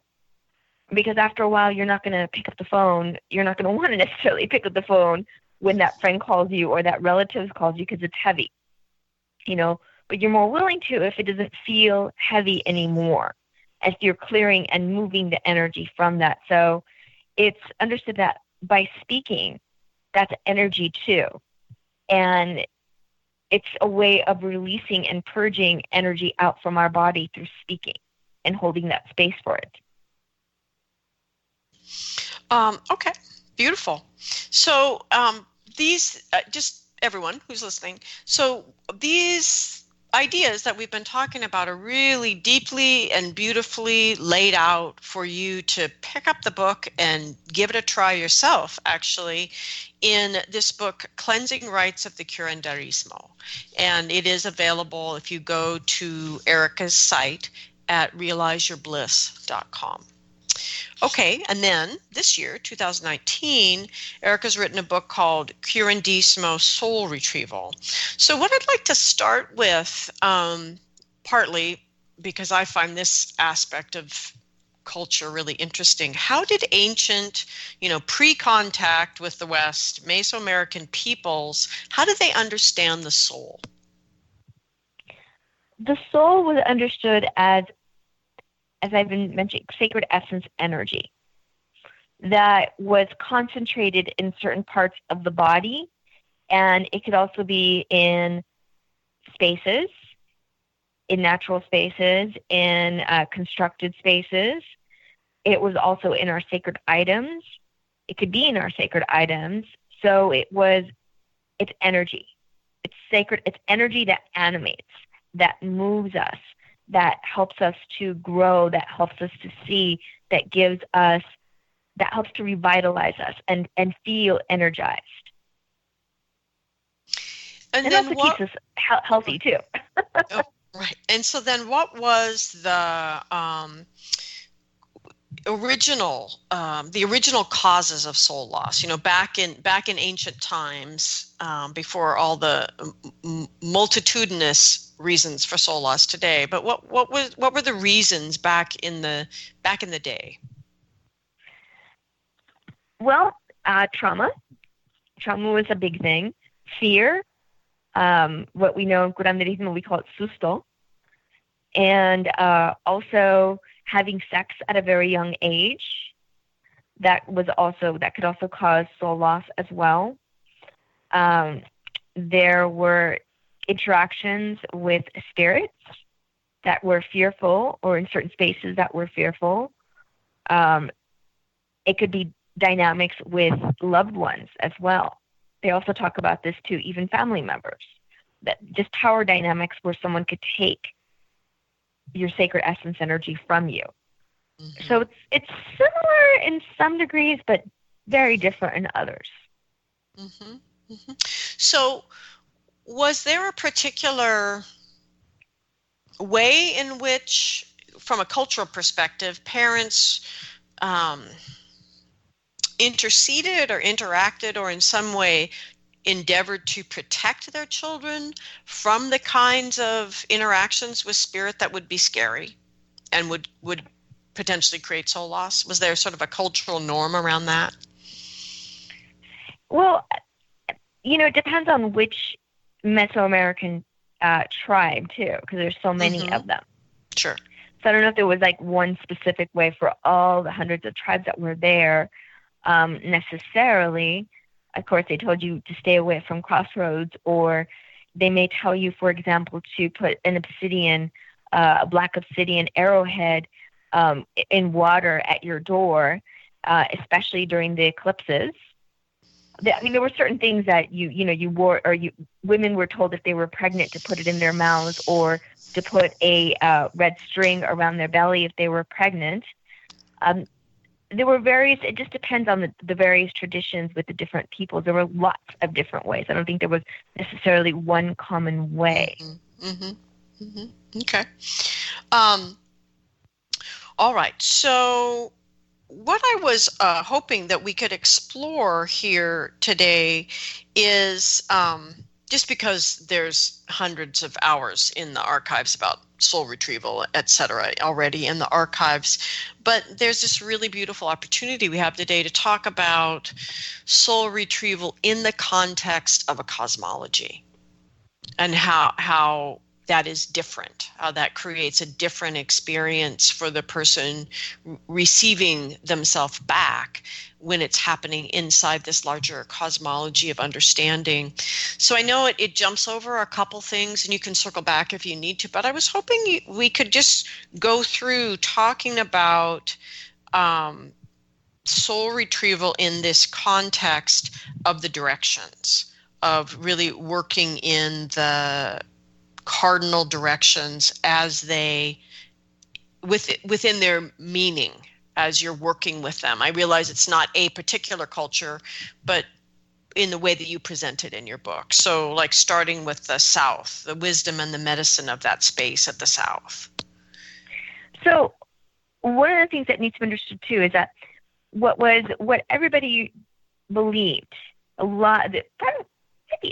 because after a while you're not going to pick up the phone. You're not going to want to necessarily pick up the phone when that friend calls you or that relative calls you because it's heavy. You know, but you're more willing to if it doesn't feel heavy anymore as you're clearing and moving the energy from that. So it's understood that by speaking, that's energy too. And it's a way of releasing and purging energy out from our body through speaking and holding that space for it. Um, okay, beautiful. So um, these, uh, just everyone who's listening, so these ideas that we've been talking about are really deeply and beautifully laid out for you to pick up the book and give it a try yourself, actually, in this book, Cleansing Rites of the Curanderismo. And it is available if you go to Erika's site at realizeyourbliss.com. Okay, and then this year, 2019, Erika's written a book called Curanderismo Soul Retrieval. So, what I'd like to start with, um, partly because I find this aspect of culture really interesting. How did ancient, you know, pre-contact with the West, Mesoamerican peoples, how did they understand the soul? The soul was understood as as I've been mentioning, sacred essence energy that was concentrated in certain parts of the body. And it could also be in spaces, in natural spaces, in uh, constructed spaces. It was also in our sacred items. It could be in our sacred items. So it was, it's energy. It's sacred. It's energy that animates, that moves us, that helps us to grow, that helps us to see, that gives us, that helps to revitalize us and, and feel energized. And, and also what, keeps us he- healthy too. oh, right. And so then what was the, um, original um, the original causes of soul loss you know back in back in ancient times um, before all the m- multitudinous reasons for soul loss today but what what was what were the reasons back in the back in the day? Well uh, trauma. Trauma was a big thing. Fear um, what we know in curanderismo we call it susto. And uh, also having sex at a very young age that was also that could also cause soul loss as well. Um, there were interactions with spirits that were fearful or in certain spaces that were fearful um, it could be dynamics with loved ones as well they also talk about this too even family members that just power dynamics where someone could take your sacred essence energy from you. Mm-hmm. So it's it's similar in some degrees, but very different in others. Mm-hmm. Mm-hmm. So, was there a particular way in which, from a cultural perspective, parents um, interceded or interacted or in some way endeavored to protect their children from the kinds of interactions with spirit that would be scary and would would potentially create soul loss? Was there sort of a cultural norm around that? Well you know it depends on which mesoamerican uh, tribe too because there's so many mm-hmm. of them sure so i don't know if there was like one specific way for all the hundreds of tribes that were there um, necessarily of course, they told you to stay away from crossroads, or they may tell you, for example, to put an obsidian, uh, a black obsidian arrowhead um, in water at your door, uh, especially during the eclipses. I mean, there were certain things that you, you know, you wore, or you, women were told if they were pregnant to put it in their mouths, or to put a uh, red string around their belly if they were pregnant. Um, there were various it just depends on the, the various traditions with the different peoples there were lots of different ways i don't think there was necessarily one common way mm-hmm. Mm-hmm. Mm-hmm. okay um, all right so what i was uh, hoping that we could explore here today is um, just because there's hundreds of hours in the archives about soul retrieval, etc., already in the archives. But there's this really beautiful opportunity we have today to talk about soul retrieval in the context of a cosmology and how how that is different, how that creates a different experience for the person receiving themselves back when it's happening inside this larger cosmology of understanding. So I know it, it jumps over a couple things, and you can circle back if you need to, but I was hoping we could just go through talking about. Um, soul retrieval in this context of the directions of really working in the cardinal directions as they with, within their meaning as you're working with them. I realize it's not a particular culture, but in the way that you present it in your book. So, like starting with the South, the wisdom and the medicine of that space at the South. So, one of the things that needs to be understood too is that what was what everybody believed a lot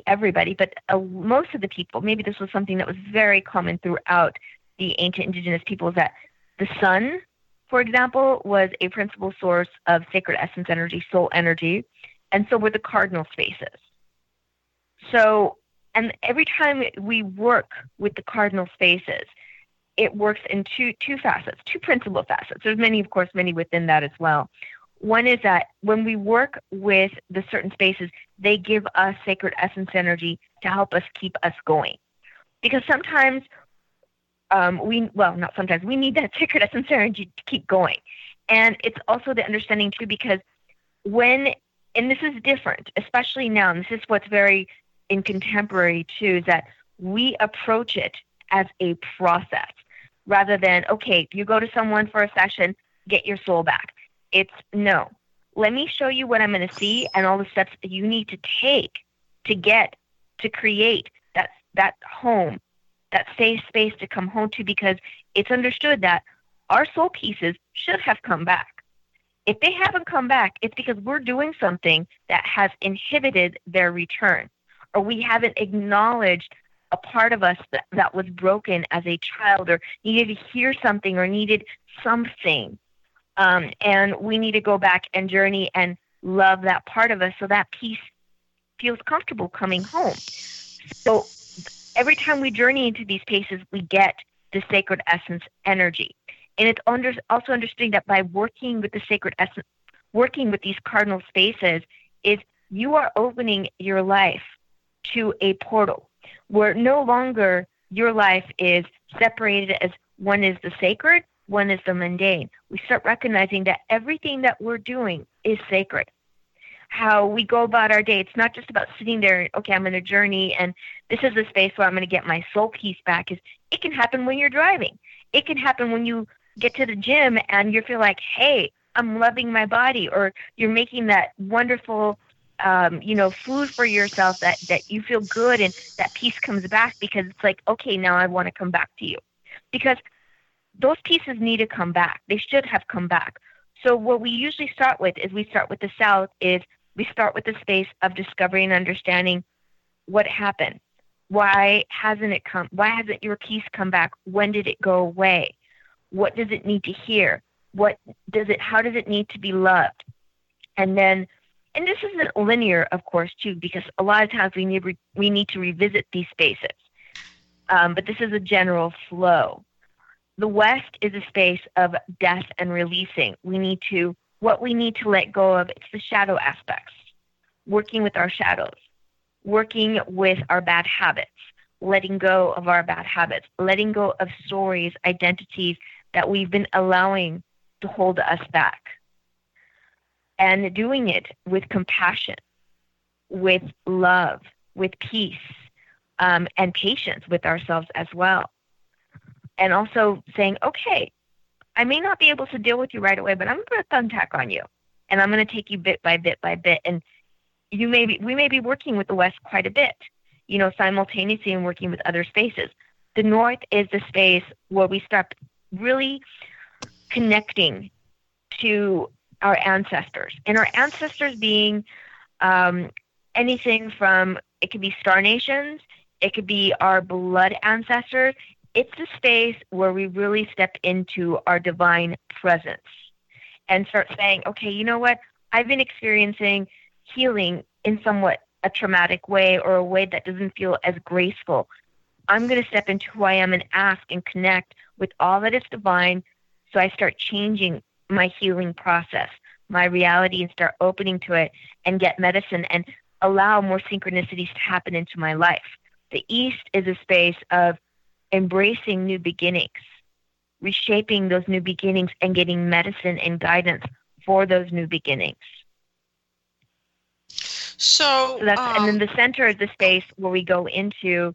everybody, but uh, most of the people, maybe this was something that was very common throughout the ancient indigenous peoples, that the sun, for example, was a principal source of sacred essence energy, soul energy, and so were the cardinal spaces. So, and every time we work with the cardinal spaces, it works in two two facets, two principal facets. There's many, of course, many within that as well. One is that when we work with the certain spaces, they give us sacred essence energy to help us keep us going. Because sometimes um, we, well, not sometimes, we need that sacred essence energy to keep going. And it's also the understanding too, because when, and this is different, especially now, and this is what's very in contemporary too, is that we approach it as a process rather than, okay, you go to someone for a session, get your soul back. It's no. Let me show you what I'm going to see and all the steps that you need to take to get to create that that home, that safe space to come home to because it's understood that our soul pieces should have come back. If they haven't come back, it's because we're doing something that has inhibited their return or we haven't acknowledged a part of us that, that was broken as a child or needed to hear something or needed something um, and we need to go back and journey and love that part of us so that piece feels comfortable coming home. So every time we journey into these spaces, we get the sacred essence energy. And it's under, also understanding that by working with the sacred essence, working with these cardinal spaces, is you are opening your life to a portal where no longer your life is separated as one is the sacred one is the mundane. We start recognizing that everything that we're doing is sacred. How we go about our day, it's not just about sitting there, okay, I'm in a journey and this is the space where I'm going to get my soul peace back. Is It can happen when you're driving. It can happen when you get to the gym and you feel like, hey, I'm loving my body, or you're making that wonderful, um, you know, food for yourself that that you feel good and that peace comes back because it's like, okay, now I want to come back to you, because those pieces need to come back. They should have come back. So what we usually start with is we start with the south is we start with the space of discovering and understanding what happened. Why hasn't it come? Why hasn't your piece come back? When did it go away? What does it need to hear? What does it? How does it need to be loved? And then, and this isn't linear, of course, too, because a lot of times we need we need to revisit these spaces. Um, but this is a general flow. The West is a space of death and releasing. We need to what we need to let go of. It's the shadow aspects, working with our shadows, working with our bad habits, letting go of our bad habits, letting go of stories, identities that we've been allowing to hold us back. And doing it with compassion, with love, with peace, um, and patience with ourselves as well. And also saying, okay, I may not be able to deal with you right away, but I'm going to put a thumbtack on you. And I'm going to take you bit by bit by bit. And you may be, we may be working with the West quite a bit, you know, simultaneously and working with other spaces. The North is the space where we start really connecting to our ancestors, and our ancestors being um, anything from it could be star nations, it could be our blood ancestors. It's the space where we really step into our divine presence and start saying, okay, you know what? I've been experiencing healing in somewhat a traumatic way or a way that doesn't feel as graceful. I'm going to step into who I am and ask and connect with all that is divine. So I start changing my healing process, my reality, and start opening to it and get medicine and allow more synchronicities to happen into my life. The East is a space of embracing new beginnings, reshaping those new beginnings, and getting medicine and guidance for those new beginnings. So, so that's, um, and then the center of the space where we go into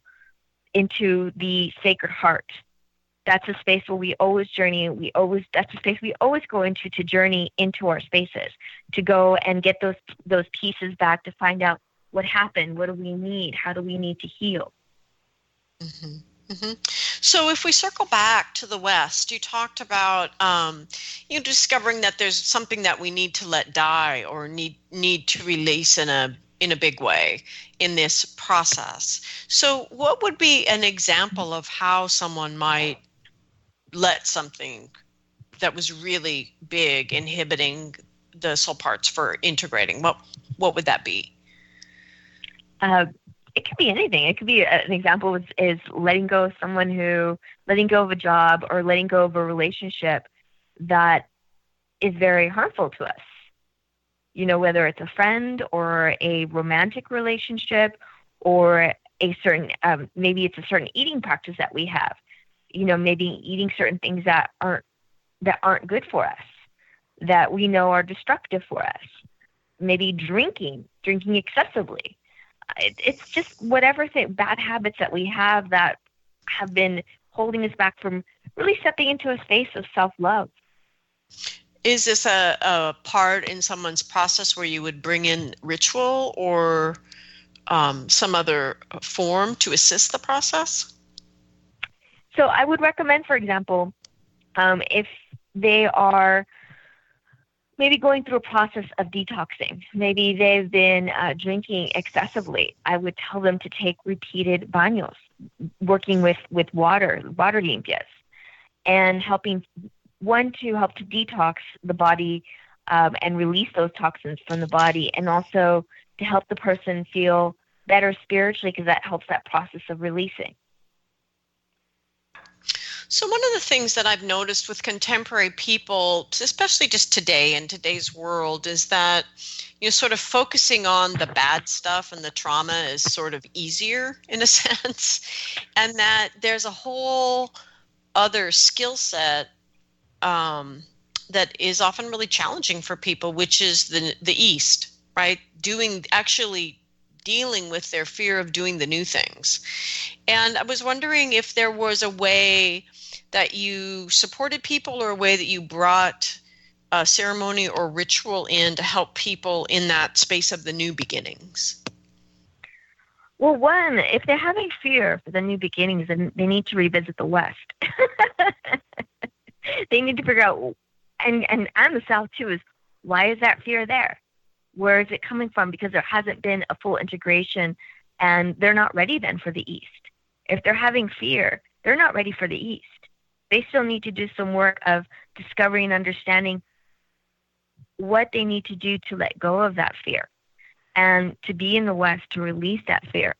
into the sacred heart. That's a space where we always journey. We always that's a space we always go into to journey into our spaces to go and get those those pieces back to find out what happened. What do we need? How do we need to heal? Mm-hmm. Mm-hmm. So, if we circle back to the West, you talked about um, you know discovering that there's something that we need to let die or need need to release in a in a big way in this process. So, what would be an example of how someone might let something that was really big inhibiting the soul parts for integrating? What what would that be? Uh, it could be anything. It could be an example is, is letting go of someone who, letting go of a job or letting go of a relationship that is very harmful to us. You know, whether it's a friend or a romantic relationship or a certain, um, maybe it's a certain eating practice that we have. You know, maybe eating certain things that aren't that aren't good for us, that we know are destructive for us. Maybe drinking, drinking excessively it, it's just whatever thing, bad habits that we have that have been holding us back from really stepping into a space of self love. Is this a, a part in someone's process where you would bring in ritual or um, some other form to assist the process? So I would recommend, for example, um, if they are maybe going through a process of detoxing. Maybe they've been uh, drinking excessively. I would tell them to take repeated baños, working with, with water, water limpias, and helping one to help to detox the body um, and release those toxins from the body, and also to help the person feel better spiritually because that helps that process of releasing. So, one of the things that I've noticed with contemporary people, especially just today in today's world, is that you know, sort of focusing on the bad stuff and the trauma is sort of easier in a sense, and that there's a whole other skill set um, that is often really challenging for people, which is the the East, right? Doing actually dealing with their fear of doing the new things. And I was wondering if there was a way that you supported people or a way that you brought a ceremony or ritual in to help people in that space of the new beginnings. Well, one, if they're having fear for the new beginnings, then they need to revisit the West. they need to figure out, and, and, and the South too, is why is that fear there? Where is it coming from? Because there hasn't been a full integration and they're not ready then for the East. If they're having fear, they're not ready for the East. They still need to do some work of discovering and understanding what they need to do to let go of that fear and to be in the West to release that fear.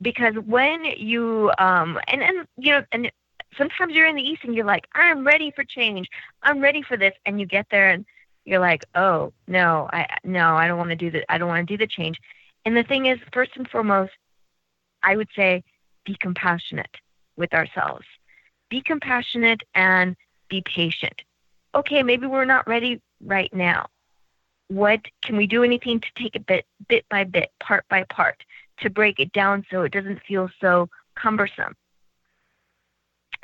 Because when you um and and you know and sometimes you're in the East and you're like I'm ready for change, I'm ready for this, and you get there and you're like oh no I no I don't want to do the I don't want to do the change. And the thing is, first and foremost, I would say be compassionate with ourselves. Be compassionate and be patient. Okay, maybe we're not ready right now what can we do anything to take it bit bit by bit, part by part, to break it down so it doesn't feel so cumbersome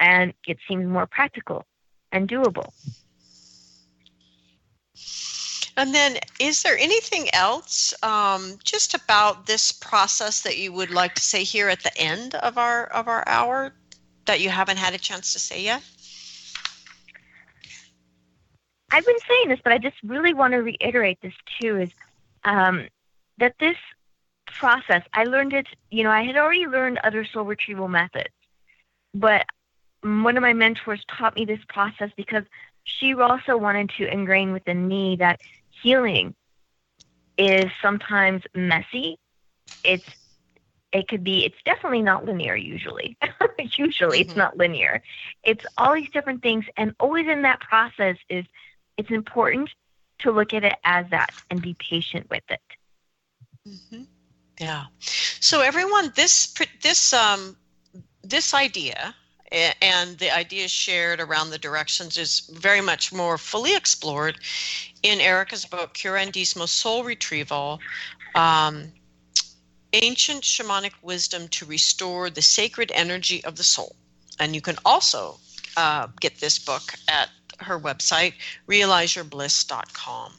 and it seems more practical and doable. And then, is there anything else um, just about this process that you would like to say here at the end of our of our hour that you haven't had a chance to say yet? I've been saying this, but I just really want to reiterate this too is um, that this process, I learned it, you know, I had already learned other soul retrieval methods, but one of my mentors taught me this process because she also wanted to ingrain within me that healing is sometimes messy. It's it could be it's definitely not linear usually usually mm-hmm. it's not linear it's all these different things and always in that process is it's important to look at it as that and be patient with it. Mm-hmm. Yeah. So everyone, this this um, this idea and the ideas shared around the directions is very much more fully explored in Erika's book, cure Curanderismo Soul Retrieval. Um, ancient shamanic wisdom to restore the sacred energy of the soul. And you can also uh, get this book at her website, realizeyourbliss.com.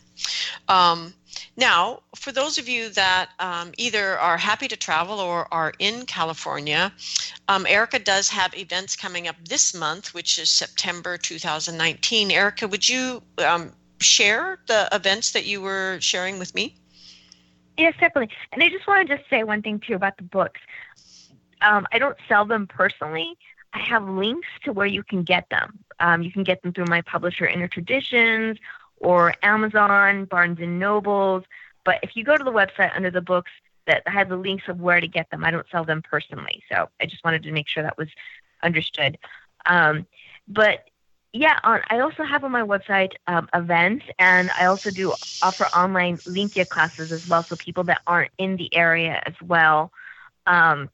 Um, now, for those of you that um, either are happy to travel or are in California, um, Erika does have events coming up this month, which is September 2019. Erika, would you um, share the events that you were sharing with me? Yes, definitely. And I just want to just say one thing too about the books. Um, I don't sell them personally. I have links to where you can get them. Um, you can get them through my publisher, Inner Traditions, or Amazon, Barnes and Nobles. But if you go to the website under the books, that I have the links of where to get them. I don't sell them personally, so I just wanted to make sure that was understood. Um, but yeah, on, I also have on my website um, events, and I also do offer online Limpia classes as well, so people that aren't in the area as well. Um,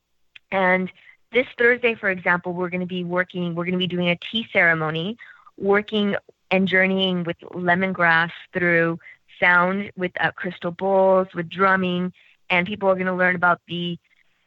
and this Thursday, for example, we're going to be working, we're going to be doing a tea ceremony, working and journeying with lemongrass through sound with uh, crystal bowls, with drumming, and people are going to learn about the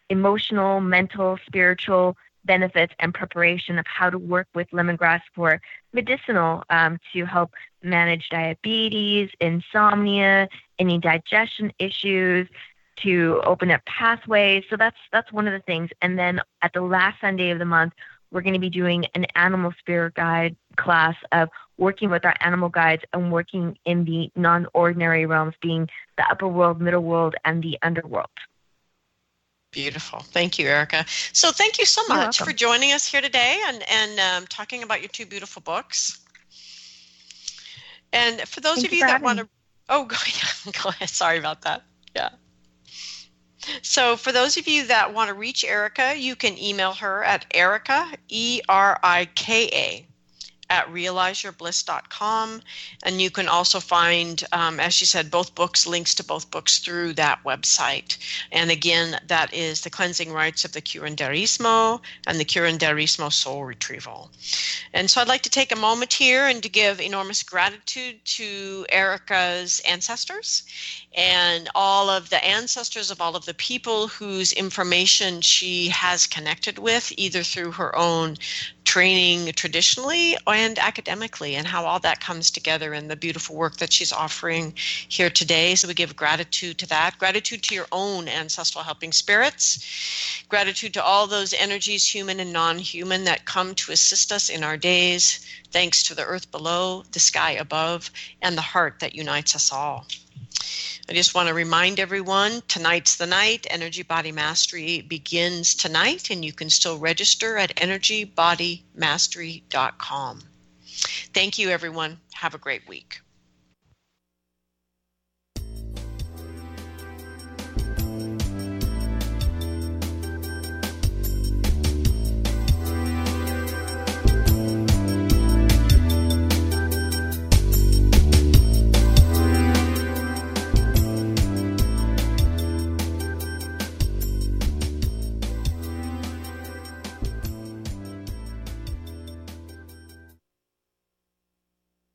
emotional, mental, spiritual benefits and preparation of how to work with lemongrass for medicinal um, to help manage diabetes, insomnia, any digestion issues, to open up pathways. So that's that's one of the things. And then at the last Sunday of the month, we're going to be doing an animal spirit guide class of working with our animal guides and working in the non-ordinary realms, being the upper world, middle world, and the underworld. Beautiful. Thank you, Erika. So thank you so much for joining us here today and, and um, talking about your two beautiful books. And for those thank of you, you that want to, oh, go ahead. go ahead. Sorry about that. Yeah. So, for those of you that want to reach Erika, you can email her at Erika, E R I K A, at realizeyourbliss.com. And you can also find, um, as she said, both books, links to both books through that website. And again, that is The Cleansing Rites of the Curanderismo and the Curanderismo Soul Retrieval. And so I'd like to take a moment here and to give enormous gratitude to Erika's ancestors and all of the ancestors of all of the people whose information she has connected with, either through her own training traditionally and academically, and how all that comes together in the beautiful work that she's offering here today. So we give gratitude to that, gratitude to your own ancestral helping spirits, gratitude to all those energies, human and non human, that come to assist us in our days, thanks to the earth below, the sky above, and the heart that unites us all. I just want to remind everyone tonight's the night. Energy Body Mastery begins tonight, and you can still register at energybodymastery.com. Thank you, everyone. Have a great week.